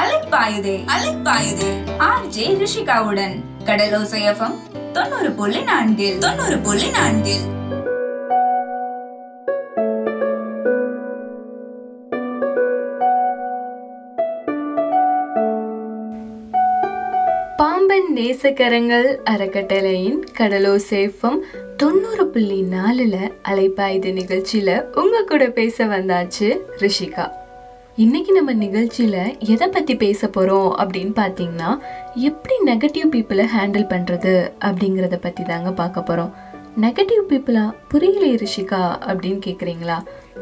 அலைப்பாயுதே அலைப்பாயுதே. ஆர் ஜே ரிஷிகாவுடன் கடலோசை தொண்ணூறு புள்ளி நான்கில் தொண்ணூறு புள்ளி நான்கில். பாம்பன் நேசக்கரங்கள் அறக்கட்டளையின் கடலோசேஃபம் தொண்ணூறு புள்ளி நாலுல அலைப்பாயுது நிகழ்ச்சியில உங்க கூட பேச வந்தாச்சு ரிஷிகா. இன்னைக்கு நம்ம நிகழ்ச்சியில் எதை பற்றி பேச போகிறோம் அப்படின்னு பார்த்தீங்கன்னா எப்படி நெகட்டிவ் பீப்புளை ஹேண்டில் பண்ணுறது அப்படிங்கிறத பற்றி தாங்க பார்க்க போகிறோம் நெகட்டிவ் பீப்புளா புரியலையே ரிஷிகா அப்படின்னு கேட்குறீங்களா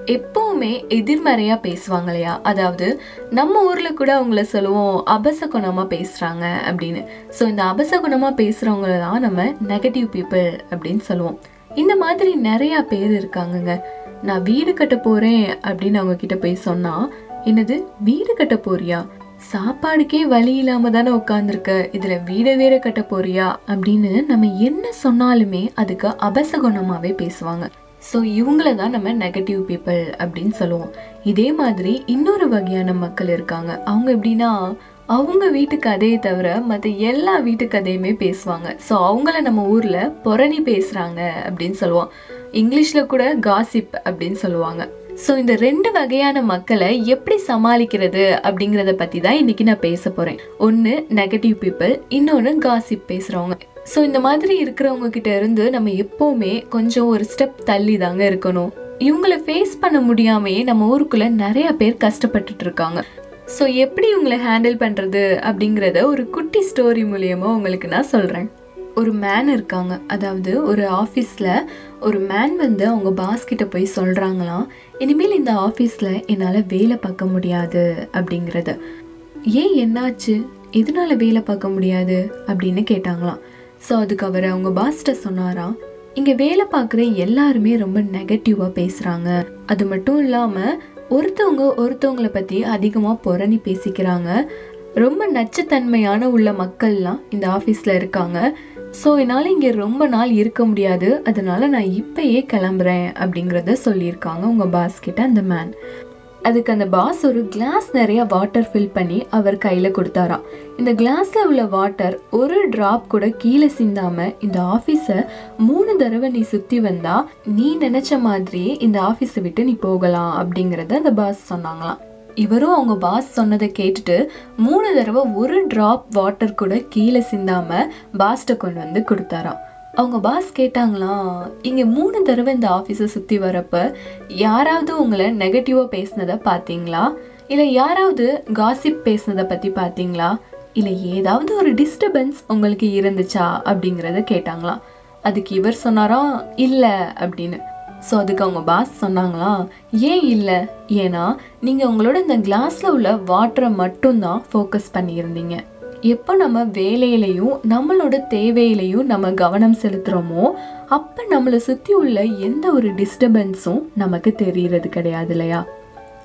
எப்போவுமே எதிர்மறையாக பேசுவாங்க இல்லையா? அதாவது நம்ம ஊரில் கூட அவங்கள சொல்லுவோம் அபசகுணமாக பேசுகிறாங்க அப்படின்னு. ஸோ இந்த அபசகுணமாக பேசுகிறவங்கள தான் நம்ம நெகட்டிவ் பீப்புள் அப்படின்னு சொல்லுவோம். இந்த மாதிரி நிறையா பேர் இருக்காங்கங்க. நான் வீடு கட்ட போகிறேன் அப்படின்னு அவங்க கிட்ட போய் சொன்னால் என்னது வீடு கட்ட போறியா? சாப்பாடுக்கே வழி இல்லாம தானே உட்காந்துருக்க இதுல வீட வேற கட்ட போறியா? அப்படின்னு நம்ம என்ன சொன்னாலுமே அதுக்கு அபசகுணமாவே பேசுவாங்க. ஸோ இவங்கள தான் நம்ம நெகட்டிவ் பீப்புள் அப்படின்னு சொல்லுவோம். இதே மாதிரி இன்னொரு வகையான மக்கள் இருக்காங்க. அவங்க எப்படின்னா அவங்க வீட்டு கதையை தவிர மற்ற எல்லா வீட்டு கதையுமே பேசுவாங்க. ஸோ அவங்கள நம்ம ஊரில் புரணி பேசுகிறாங்க அப்படின்னு சொல்லுவோம். இங்கிலீஷில் கூட காசிப் அப்படின்னு சொல்லுவாங்க. ஸோ இந்த ரெண்டு வகையான மக்களை எப்படி சமாளிக்கிறது அப்படிங்கிறத பற்றி தான் இன்னைக்கு நான் பேச போகிறேன் ஒன்று நெகட்டிவ் பீப்புள் இன்னொன்று காசிப் பேசுகிறவங்க ஸோ இந்த மாதிரி இருக்கிறவங்க கிட்ட இருந்து நம்ம எப்போவுமே கொஞ்சம் ஒரு ஸ்டெப் தள்ளி தாங்க இருக்கணும். இவங்களை ஃபேஸ் பண்ண முடியாமையே நம்ம ஊருக்குள்ள நிறைய பேர் கஷ்டப்பட்டுட்டு இருக்காங்க. ஸோ எப்படி இவங்களை ஹேண்டில் பண்ணுறது அப்படிங்கிறத ஒரு குட்டி ஸ்டோரி மூலியமாக உங்களுக்கு நான் சொல்கிறேன் ஒரு மேன் இருக்காங்க. அதாவது ஒரு ஆஃபீஸில் ஒரு மேன் வந்து அவங்க பாஸ் கிட்ட போய் சொல்கிறாங்களாம் இனிமேல் இந்த ஆஃபீஸில் என்னால் வேலை பார்க்க முடியாது அப்படிங்கிறது. ஏன் என்னாச்சு? எதனால் வேலை பார்க்க முடியாது? அப்படின்னு கேட்டாங்களாம். ஸோ அதுக்கு அவர் அவங்க பாஸ்கிட்ட சொன்னாராம் இங்கே வேலை பார்க்குற எல்லாருமே ரொம்ப நெகட்டிவாக பேசுகிறாங்க அது மட்டும் இல்லாமல் ஒருத்தவங்க ஒருத்தவங்களை பற்றி அதிகமாக புறணி பேசிக்கிறாங்க. ரொம்ப நச்சுத்தன்மையான உள்ள மக்கள்லாம் இந்த ஆஃபீஸில் இருக்காங்க. ஸோ என்னால் இங்கே ரொம்ப நாள் இருக்க முடியாது. அதனால நான் இப்பயே கிளம்புறேன் அப்படிங்கிறத சொல்லியிருக்காங்க உங்கள் பாஸ் கிட்ட அந்த மேன் அதுக்கு அந்த பாஸ் ஒரு கிளாஸ் நிறைய வாட்டர் ஃபில் பண்ணி அவர் கையில் கொடுத்தாராம். இந்த கிளாஸில் உள்ள வாட்டர் ஒரு ட்ராப் கூட கீழே சிந்தாமல் இந்த ஆஃபீஸை மூணு தடவை நீ சுற்றி வந்தால் நீ நினச்ச மாதிரியே இந்த ஆஃபீஸை விட்டு நீ போகலாம் அப்படிங்கிறத அந்த பாஸ் சொன்னாங்களாம். இவரும் அவங்க பாஸ் சொன்னதை கேட்டுட்டு மூணு தடவை ஒரு ட்ராப் வாட்டர் கூட கீழே சிந்தாம பாஸ்ட்டை கொண்டு வந்து கொடுத்தாராம். அவங்க பாஸ் கேட்டாங்களாம் இங்கே மூணு தடவை இந்த ஆஃபீஸை சுற்றி வரப்ப யாராவது உங்களை நெகட்டிவாக பேசினதை பார்த்தீங்களா? இல்லை யாராவது காசிப் பேசுனதை பற்றி பார்த்தீங்களா? இல்லை ஏதாவது ஒரு டிஸ்டர்பன்ஸ் உங்களுக்கு இருந்துச்சா? அப்படிங்கிறத கேட்டாங்களாம். அதுக்கு இவர் சொன்னாராம் இல்லை அப்படின்னு. ஸோ அதுக்கு அவங்க பாஸ் சொன்னாங்களா? ஏன் இல்லை? ஏன்னா நீங்கள் உங்களோட இந்த கிளாஸில் உள்ள வாட்டரை மட்டும்தான் ஃபோக்கஸ் பண்ணியிருந்தீங்க. எப்போ நம்ம வேலையிலையும் நம்மளோட தேவையிலையும் நம்ம கவனம் செலுத்துகிறோமோ அப்போ நம்மளை சுற்றி உள்ள எந்த ஒரு டிஸ்டர்பன்ஸும் நமக்கு தெரியறது கிடையாது இல்லையா?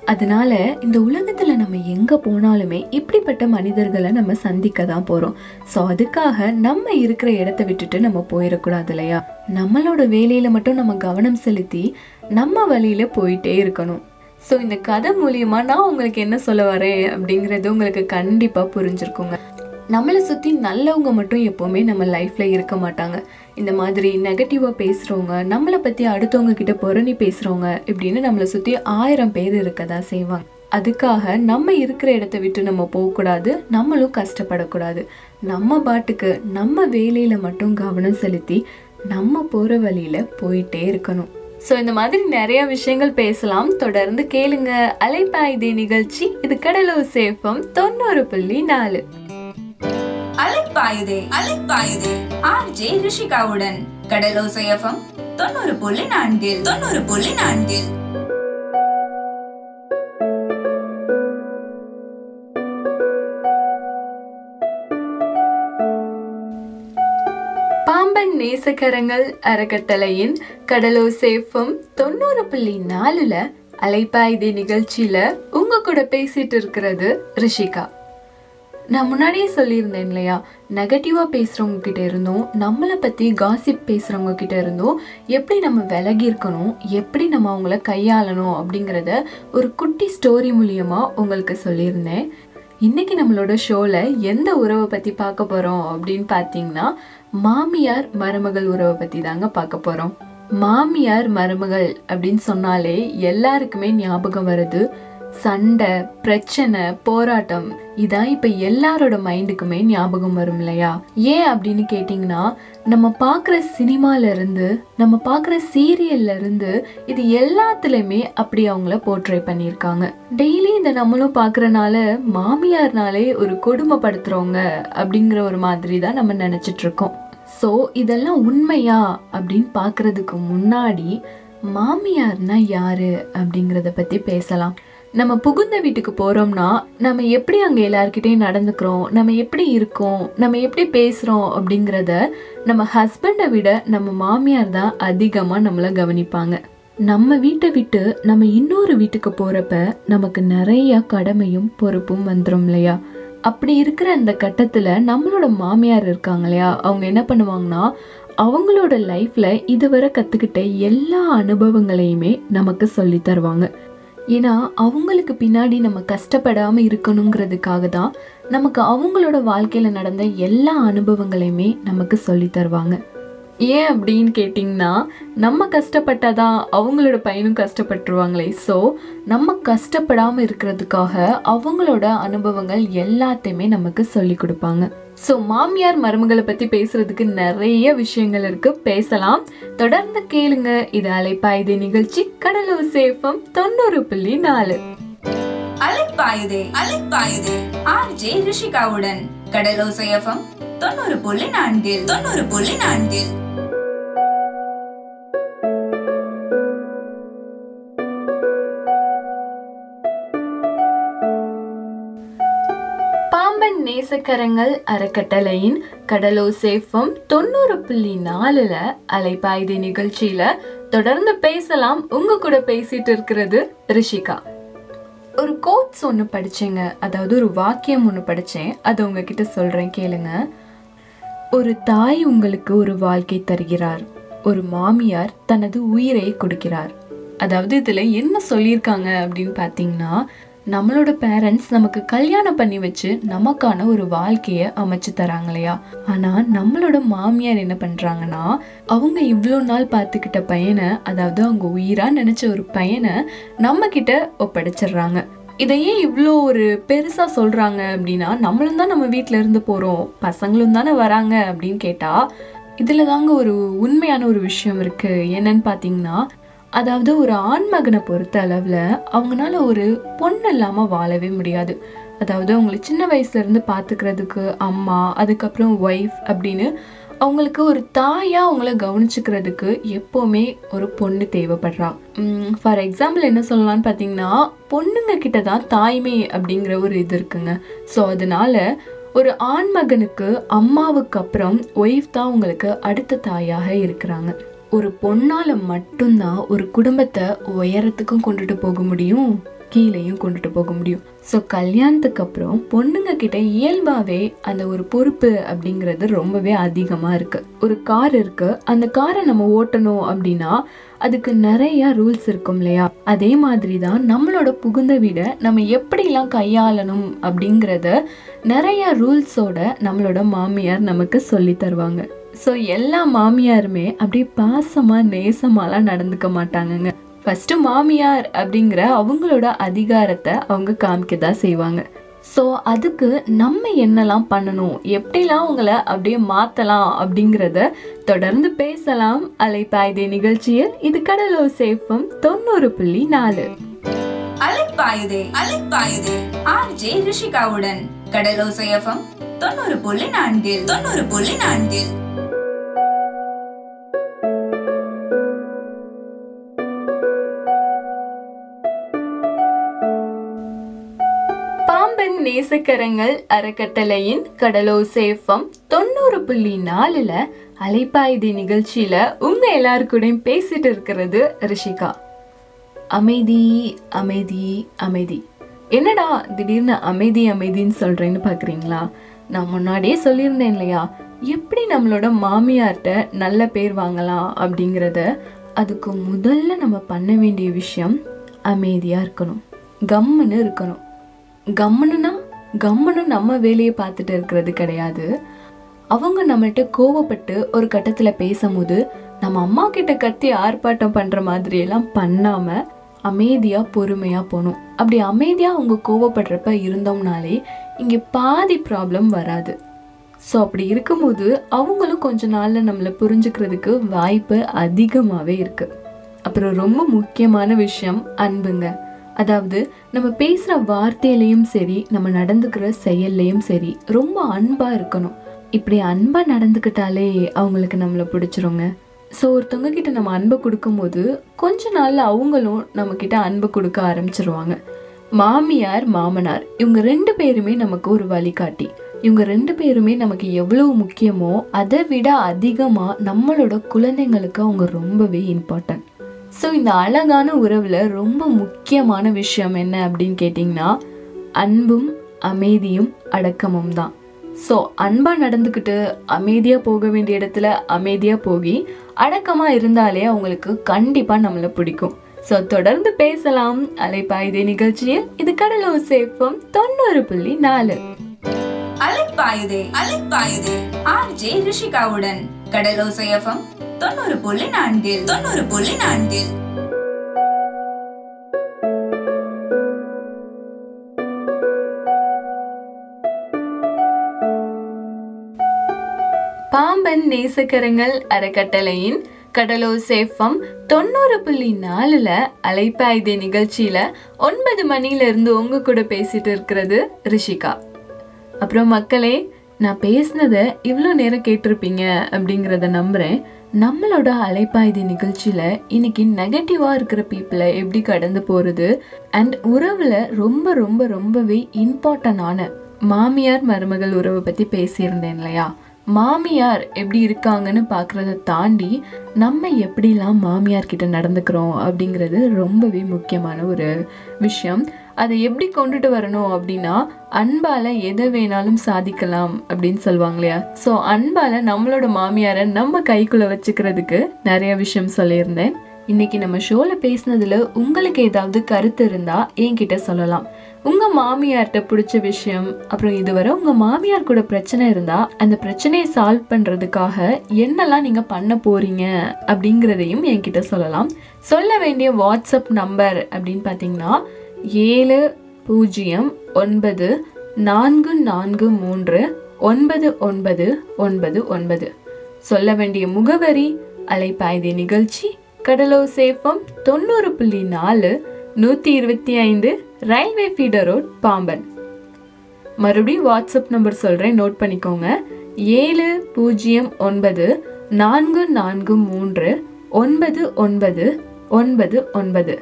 அதனால இந்த உலகத்துல நம்ம எங்க போனாலுமே இப்படிப்பட்ட மனிதர்களை நம்ம சந்திக்க தான் போறோம். ஸோ அதுக்காக நம்ம இருக்கிற இடத்த விட்டுட்டு நம்ம போயிடக்கூடாது இல்லையா? நம்மளோட வேலையில மட்டும் நம்ம கவனம் செலுத்தி நம்ம வழியில போயிட்டே இருக்கணும். ஸோ இந்த கதை மூலியமா நான் உங்களுக்கு என்ன சொல்ல வரேன் அப்படிங்கிறது உங்களுக்கு கண்டிப்பா புரிஞ்சிருக்குங்க. நம்மளை சுற்றி நல்லவங்க மட்டும் எப்போவுமே நம்ம லைஃப்பில் இருக்க மாட்டாங்க. இந்த மாதிரி நெகட்டிவாக பேசுகிறவங்க நம்மளை பற்றி அடுத்தவங்க கிட்ட புரணி பேசுகிறவங்க இப்படின்னு நம்மளை சுற்றி ஆயிரம் பேர் இருக்க தான் செய்வாங்க. அதுக்காக நம்ம இருக்கிற இடத்த விட்டு நம்ம போகக்கூடாது நம்மளும் கஷ்டப்படக்கூடாது. நம்ம பாட்டுக்கு நம்ம வேலையில் மட்டும் கவனம் செலுத்தி நம்ம போகிற வழியில் போயிட்டே இருக்கணும். ஸோ இந்த மாதிரி நிறைய விஷயங்கள் பேசலாம். தொடர்ந்து கேளுங்க. அலைப்பாய்தே நிகழ்ச்சி. இது கடலூர் சேஃபம் தொண்ணூறு புள்ளி நாலு. அலைப்பாயுதே அலைப்பாயுதே. ஆர் ஜே ரிஷிகாவுடன். கடலோசை தொண்ணூறு புள்ளி நான்கில் தொண்ணூறு புள்ளி நான்கில். பாம்பன் நேசக்கரங்கள் அறக்கட்டளையின் கடலோசேஃபம் தொண்ணூறு புள்ளி நாலுல அலைப்பாயுதே நிகழ்ச்சியில உங்க கூட பேசிட்டு இருக்கிறது ரிஷிகா. நான் முன்னாடியே சொல்லியிருந்தேன் இல்லையா? நெகட்டிவாக பேசுகிறவங்க கிட்ட இருந்தும் நம்மளை பற்றி காசிப் பேசுகிறவங்க கிட்ட இருந்தும் எப்படி நம்ம விலகி இருக்கணும் எப்படி நம்ம அவங்கள கையாளணும் அப்படிங்கிறத ஒரு குட்டி ஸ்டோரி மூலியமாக உங்களுக்கு சொல்லியிருந்தேன். இன்றைக்கி நம்மளோட ஷோவில் எந்த உறவை பற்றி பார்க்க போகிறோம் அப்படின்னு பார்த்தீங்கன்னா மாமியார் மருமகள் உறவை பற்றி தாங்க பார்க்க போகிறோம் மாமியார் மருமகள் அப்படின்னு சொன்னாலே எல்லாருக்குமே ஞாபகம் வருது. சண்டை பிரச்சனை போராட்டம் இதான் இப்ப எல்லாரோட மைண்டுக்குமே ஞாபகம் வரும் இல்லையா? ஏன் அப்படின்னு கேட்டிங்கன்னா நம்ம பார்க்குற சினிமால இருந்து நம்ம பார்க்குற சீரியல்ல இருந்து இது எல்லாத்துலேயுமே அப்படி அவங்கள போர்ட்ரே பண்ணியிருக்காங்க. டெய்லி இதை நம்மளும் பார்க்குறனால மாமியார்னாலே ஒரு கொடுமைப்படுத்துறவங்க அப்படிங்கிற ஒரு மாதிரி தான் நம்ம நினைச்சிட்டு இருக்கோம். ஸோ இதெல்லாம் உண்மையா அப்படின்னு பார்க்கறதுக்கு முன்னாடி மாமியார்னா யாரு அப்படிங்கிறத பத்தி பேசலாம். நம்ம புகுந்த வீட்டுக்கு போகிறோம்னா நம்ம எப்படி அங்கே எல்லாருக்கிட்டையும் நடந்துக்கிறோம் நம்ம எப்படி இருக்கோம் நம்ம எப்படி பேசுகிறோம் அப்படிங்கிறத நம்ம ஹஸ்பண்டை விட நம்ம மாமியார் தான் அதிகமாக நம்மளை கவனிப்பாங்க. நம்ம வீட்டை விட்டு நம்ம இன்னொரு வீட்டுக்கு போகிறப்ப நமக்கு நிறைய கடமையும் பொறுப்பும் வந்துடும் இல்லையா? அப்படி இருக்கிற அந்த கட்டத்தில் நம்மளோட மாமியார் இருக்காங்க இல்லையா? அவங்க என்ன பண்ணுவாங்கன்னா அவங்களோட லைஃப்பில் இதுவரை கற்றுக்கிட்ட எல்லா அனுபவங்களையுமே நமக்கு சொல்லி தருவாங்க. ஏன்னா அவங்களுக்கு பின்னாடி நம்ம கஷ்டப்படாமல் இருக்கணுங்கிறதுக்காக தான் நமக்கு அவங்களோட வாழ்க்கையில் நடந்த எல்லா அனுபவங்களையுமே நமக்கு சொல்லி தருவாங்க. ஏன் அப்படின்னு கேட்டிங்கன்னா நம்ம கஷ்டப்பட்டாதான் அவங்களோட பையனும் கஷ்டப்பட்டுருவாங்களே. ஸோ நம்ம கஷ்டப்படாமல் இருக்கிறதுக்காக அவங்களோட அனுபவங்கள் எல்லாத்தையுமே நமக்கு சொல்லி கொடுப்பாங்க. ஸோ மாமியார் மருமகளை பற்றி பேசுறதுக்கு நிறைய விஷயங்கள் இருக்கு. பேசலாம். தொடர்ந்து கேளுங்க. இது அலைப்பாயுதே நிகழ்ச்சி கடலூர் சேஃபம் தொண்ணூறு புள்ளி நாலு. அலைப்பாயுதே அலைப்பாயுதே. ஆர்ஜே ரிஷிகாவுடன் கடலோசை எஃப்எம் தொண்ணூறு புள்ளி நான்கில் தொண்ணூறு புள்ளி நான்கில் பாம்பன் நேசக்கரங்கள் அறக்கட்டளையின் கடலோசேஃபம் தொண்ணூறு புள்ளி நாலுல அலைப்பாய்தி நிகழ்ச்சியில தொடர்ந்து பேசலாம். உங்க கூட பேசிட்டு இருக்கிறது ரிஷிகா. ஒரு கோட்ஸ் ஒன்று படிச்சேங்க. அதாவது ஒரு வாக்கியம் ஒன்று படிச்சேன். அதை உங்ககிட்ட சொல்றேன் கேளுங்க. ஒரு தாய் உங்களுக்கு ஒரு வாழ்க்கை தருகிறார். ஒரு மாமியார் தனது உயிரை கொடுக்கிறார். அதாவது இதில் என்ன சொல்லியிருக்காங்க அப்படின்னு பார்த்தீங்கன்னா நம்மளோட பேரண்ட்ஸ் நமக்கு கல்யாணம் பண்ணி வச்சு நமக்கான ஒரு வாழ்க்கையை அமைச்சு தராங்க இல்லையா ஆனால் நம்மளோட மாமியார் என்ன பண்ணுறாங்கன்னா அவங்க இவ்வளோ நாள் பார்த்துக்கிட்ட பையனை அதாவது அவங்க உயிராக நினச்ச ஒரு பையனை நம்ம ஒப்படைச்சிடுறாங்க. இதையே இவ்வளோ ஒரு பெருசாக சொல்கிறாங்க அப்படின்னா நம்மளும் தான் நம்ம வீட்டில் இருந்து போகிறோம் பசங்களும் தானே வராங்க அப்படின்னு கேட்டால் இதில் தாங்க ஒரு உண்மையான ஒரு விஷயம் இருக்குது என்னன்னு பார்த்தீங்கன்னா அதாவது ஒரு ஆண்மகனை பொறுத்த அளவில் அவங்களால ஒரு பொண்ணு இல்லாமல் வாழவே முடியாது. அதாவது அவங்களை சின்ன வயசுலேருந்து பார்த்துக்கிறதுக்கு அம்மா அதுக்கப்புறம் ஒய்ஃப் அப்படின்னு அவங்களுக்கு ஒரு தாயாக அவங்கள கவனிச்சுக்கிறதுக்கு எப்போவுமே ஒரு பொண்ணு தேவைப்படுறா. ஃபார் எக்ஸாம்பிள் என்ன சொல்லலாம்னு பார்த்தீங்கன்னா பொண்ணுங்க கிட்ட தான் தாய்மை அப்படிங்கிற ஒரு இது இருக்குங்க. ஸோ அதனால ஒரு ஆண் மகனுக்கு அம்மாவுக்கு அப்புறம் ஒய்ஃப் தான் அவங்களுக்கு அடுத்த தாயாக இருக்கிறாங்க. ஒரு பொண்ணால் மட்டும்தான் ஒரு குடும்பத்தை உயரத்துக்கும் கொண்டுட்டு போக முடியும்? கீழேயும் கொண்டுட்டு போக முடியும். ஸோ கல்யாணத்துக்கு அப்புறம் பொண்ணுங்க கிட்ட இயல்பாகவே அந்த ஒரு பொறுப்பு அப்படிங்கிறது ரொம்பவே அதிகமாக இருக்குது ஒரு கார் இருக்குது அந்த காரை நம்ம ஓட்டணும் அப்படின்னா அதுக்கு நிறைய ரூல்ஸ் இருக்கும் இல்லையா? அதே மாதிரி தான் நம்மளோட புகுந்த வீடை நம்ம எப்படிலாம் கையாளணும் அப்படிங்கிறத நிறைய ரூல்ஸோட நம்மளோட மாமியார் நமக்கு சொல்லி தருவாங்க. ஸோ எல்லா மாமியாருமே அப்படியே பாசமாக நேசமாலாம் நடந்துக்க மாட்டாங்கங்க. ஃபஸ்ட்டு மாமியார் அப்படிங்கிற அவங்களோட அதிகாரத்தை அவங்க காமிக்க தான் செய்வாங்க. ஸோ அதுக்கு நம்ம என்னெல்லாம் பண்ணணும்? எப்படிலாம் அவங்கள அப்படியே மாற்றலாம் அப்படிங்கிறத தொடர்ந்து பேசலாம். அலைப்பாயுதே நிகழ்ச்சியில் இது கடலோ சேஃபம் தொண்ணூறு புள்ளி நாலு. அலைப்பாயுதே அலைப்பாயுதே ஆர்ஜே ரிஷிகாவுடன். கடலோசை தொண்ணூறு புள்ளி நான்கில் தொண்ணூறு புள்ளி நான்கில். பாம்பன் அறக்கட்டளையின் கடலோ சேஃபம் தொண்ணூறு புள்ளி நாலுல அலைப்பாயுதி நிகழ்ச்சியில உங்க எல்லாருக்கூடயும் பேசிட்டு இருக்கிறது ரிஷிகா. அமைதி அமைதி அமைதி. என்னடா திடீர்னு அமைதி அமைதின்னு சொல்றேன்னு பாக்குறீங்களா? நான் முன்னாடியே சொல்லியிருந்தேன் இல்லையா? எப்படி நம்மளோட மாமியார்கிட்ட நல்ல பேர் வாங்கலாம் அப்படிங்கிறத? அதுக்கு முதல்ல நம்ம பண்ண வேண்டிய விஷயம் அமைதியாக இருக்கணும். கம்முன்னு இருக்கணும். கம்முன்னா கம்மனும் நம்ம வேலையை பார்த்துட்டு இருக்கிறது கிடையாது. அவங்க நம்மள்கிட்ட கோவப்பட்டு ஒரு கட்டத்தில் பேசும்போது நம்ம அம்மா கிட்ட கத்தி ஆர்ப்பாட்டம் பண்ணுற மாதிரியெல்லாம் பண்ணாமல் அமைதியாக பொறுமையாக போகணும். அப்படி அமைதியாக அவங்க கோவப்படுறப்ப இருந்தோம்னாலே இங்கே பாதி ப்ராப்ளம் வராது. ஸோ அப்படி இருக்கும்போது அவங்களும் கொஞ்ச நாளில் நம்மளை புரிஞ்சுக்கிறதுக்கு வாய்ப்பு அதிகமாகவே இருக்குது அப்புறம் ரொம்ப முக்கியமான விஷயம் அன்புங்க. அதாவது நம்ம பேசுகிற வார்த்தையிலையும் சரி நம்ம நடந்துக்கிற செயல்லையும் சரி ரொம்ப அன்பாக இருக்கணும். இப்படி அன்பாக நடந்துக்கிட்டாலே அவங்களுக்கு நம்மளை பிடிச்சிருங்க. ஸோ ஒருத்தவங்க கிட்ட நம்ம அன்பை கொடுக்கும்போது கொஞ்ச நாளில் அவங்களும் நம்மக்கிட்ட அன்பை கொடுக்க ஆரம்பிச்சிருவாங்க. மாமியார் மாமனார் இவங்க ரெண்டு பேருமே நமக்கு ஒரு வழிகாட்டி. இவங்க ரெண்டு பேருமே நமக்கு எவ்வளவு முக்கியமோ அதை விட அதிகமாக நம்மளோட குழந்தைங்களுக்கு அவங்க ரொம்பவே இம்பார்ட்டன்ட் ஸோ இந்த அழகான உறவில் ரொம்ப முக்கியமான விஷயம் என்ன அப்படின்னு கேட்டிங்கன்னா அன்பும் அமைதியும் அடக்கமும் தான். ஸோ அன்பாக நடந்துக்கிட்டு அமைதியாக போக வேண்டிய இடத்துல அமைதியாக போகி அடக்கமாக இருந்தாலே அவங்களுக்கு கண்டிப்பாக நம்மளை பிடிக்கும். ஸோ தொடர்ந்து பேசலாம். அலைப்பாயுதே நிகழ்ச்சியில் இது கடலூர் சேஃபம் தொண்ணூறு புள்ளி நாலு. அலைப்பாயுதே அலைப்பாயுதே ஆர்ஜே ரிஷிகாவுடன். கடலோசை எஃப்எம் தொண்ணூறு புள்ளி நான்கில் தொண்ணூறு புள்ளி நான்கில். பாம்பன் நேசக்கரங்கள் அறக்கட்டளையின் கடலூர் சேஃபம் தொண்ணூறு புள்ளி நாலுல அலைப்பாய்தே நிகழ்ச்சியில ஒன்பது மணில இருந்து உங்க கூட பேசிட்டு இருக்கிறது ரிஷிகா. அப்புறம் மக்களே நான் பேசினதை இவ்வளோ நேரம் கேட்டிருப்பீங்க அப்படிங்கிறத நம்புகிறேன் நம்மளோட அலைப்பாய்தி நிகழ்ச்சியில் இன்னைக்கு நெகட்டிவாக இருக்கிற பீப்புளை எப்படி கடந்து போகிறது அண்ட் உறவில் ரொம்ப ரொம்ப ரொம்பவே இம்பார்ட்டண்டான மாமியார் மருமகள் உறவை பற்றி பேசியிருந்தேன் இல்லையா? மாமியார் எப்படி இருக்காங்கன்னு பார்க்குறத தாண்டி நம்ம எப்படிலாம் மாமியார் கிட்ட நடந்துக்கிறோம் அப்படிங்கிறது ரொம்பவே முக்கியமான ஒரு விஷயம். அதை எப்படி கொண்டுட்டு வரணும் அப்படின்னா அன்பால் எதை வேணாலும் சாதிக்கலாம் அப்படின்னு சொல்லுவாங்க இல்லையா ஸோ அன்பால் நம்மளோட மாமியாரை நம்ம கைக்குள்ள வச்சுக்கிறதுக்கு நிறைய விஷயம் சொல்லியிருந்தேன். இன்னைக்கு நம்ம ஷோல பேசினதுல உங்களுக்கு ஏதாவது கருத்து இருந்தா என்கிட்ட சொல்லலாம். உங்க மாமியார்கிட்ட பிடிச்ச விஷயம் அப்புறம் இதுவரை உங்க மாமியார் கூட பிரச்சனை இருந்தா அந்த பிரச்சனையை சால்வ் பண்றதுக்காக என்னெல்லாம் நீங்க பண்ண போறீங்க அப்படிங்கிறதையும் என்கிட்ட சொல்லலாம். சொல்ல வேண்டிய வாட்ஸ்அப் நம்பர் அப்படின்னு பார்த்தீங்கன்னா ஏழு பூஜ்ஜியம் ஒன்பது நான்கு நான்கு மூன்று ஒன்பது ஒன்பது ஒன்பது ஒன்பது. சொல்ல வேண்டிய முகவரி அலைப்பாய்தி நிகழ்ச்சி கடலூர் சேஃபம் தொண்ணூறு புள்ளி நாலு நூற்றி இருபத்தி ஐந்து ரயில்வே ஃபீடர் ரோட் பாம்பன். மறுபடியும் வாட்ஸ்அப் நம்பர் சொல்கிறேன் நோட் பண்ணிக்கோங்க. ஏழு பூஜ்ஜியம் ஒன்பது நான்கு நான்கு மூன்று ஒன்பது ஒன்பது ஒன்பது ஒன்பது.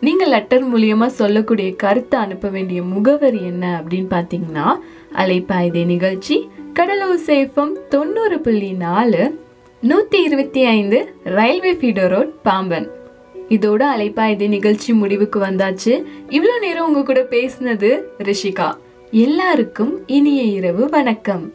நீங்கள் லெட்டர் மூலியமாக சொல்லக்கூடிய கருத்தை அனுப்ப வேண்டிய முகவரி என்ன அப்படின்னு பார்த்தீங்கன்னா அலைப்பாய்தே நிகழ்ச்சி கடலூர் சேஃபம் தொண்ணூறு புள்ளி நாலு நூற்றி இருபத்தி ஐந்து ரயில்வே ஃபீடர் ரோட் பாம்பன். இதோட அலைப்பாய்தே நிகழ்ச்சி முடிவுக்கு வந்தாச்சு. இவ்வளோ நேரம் உங்கள் கூட பேசினது ரிஷிகா. எல்லாருக்கும் இனிய இரவு வணக்கம்.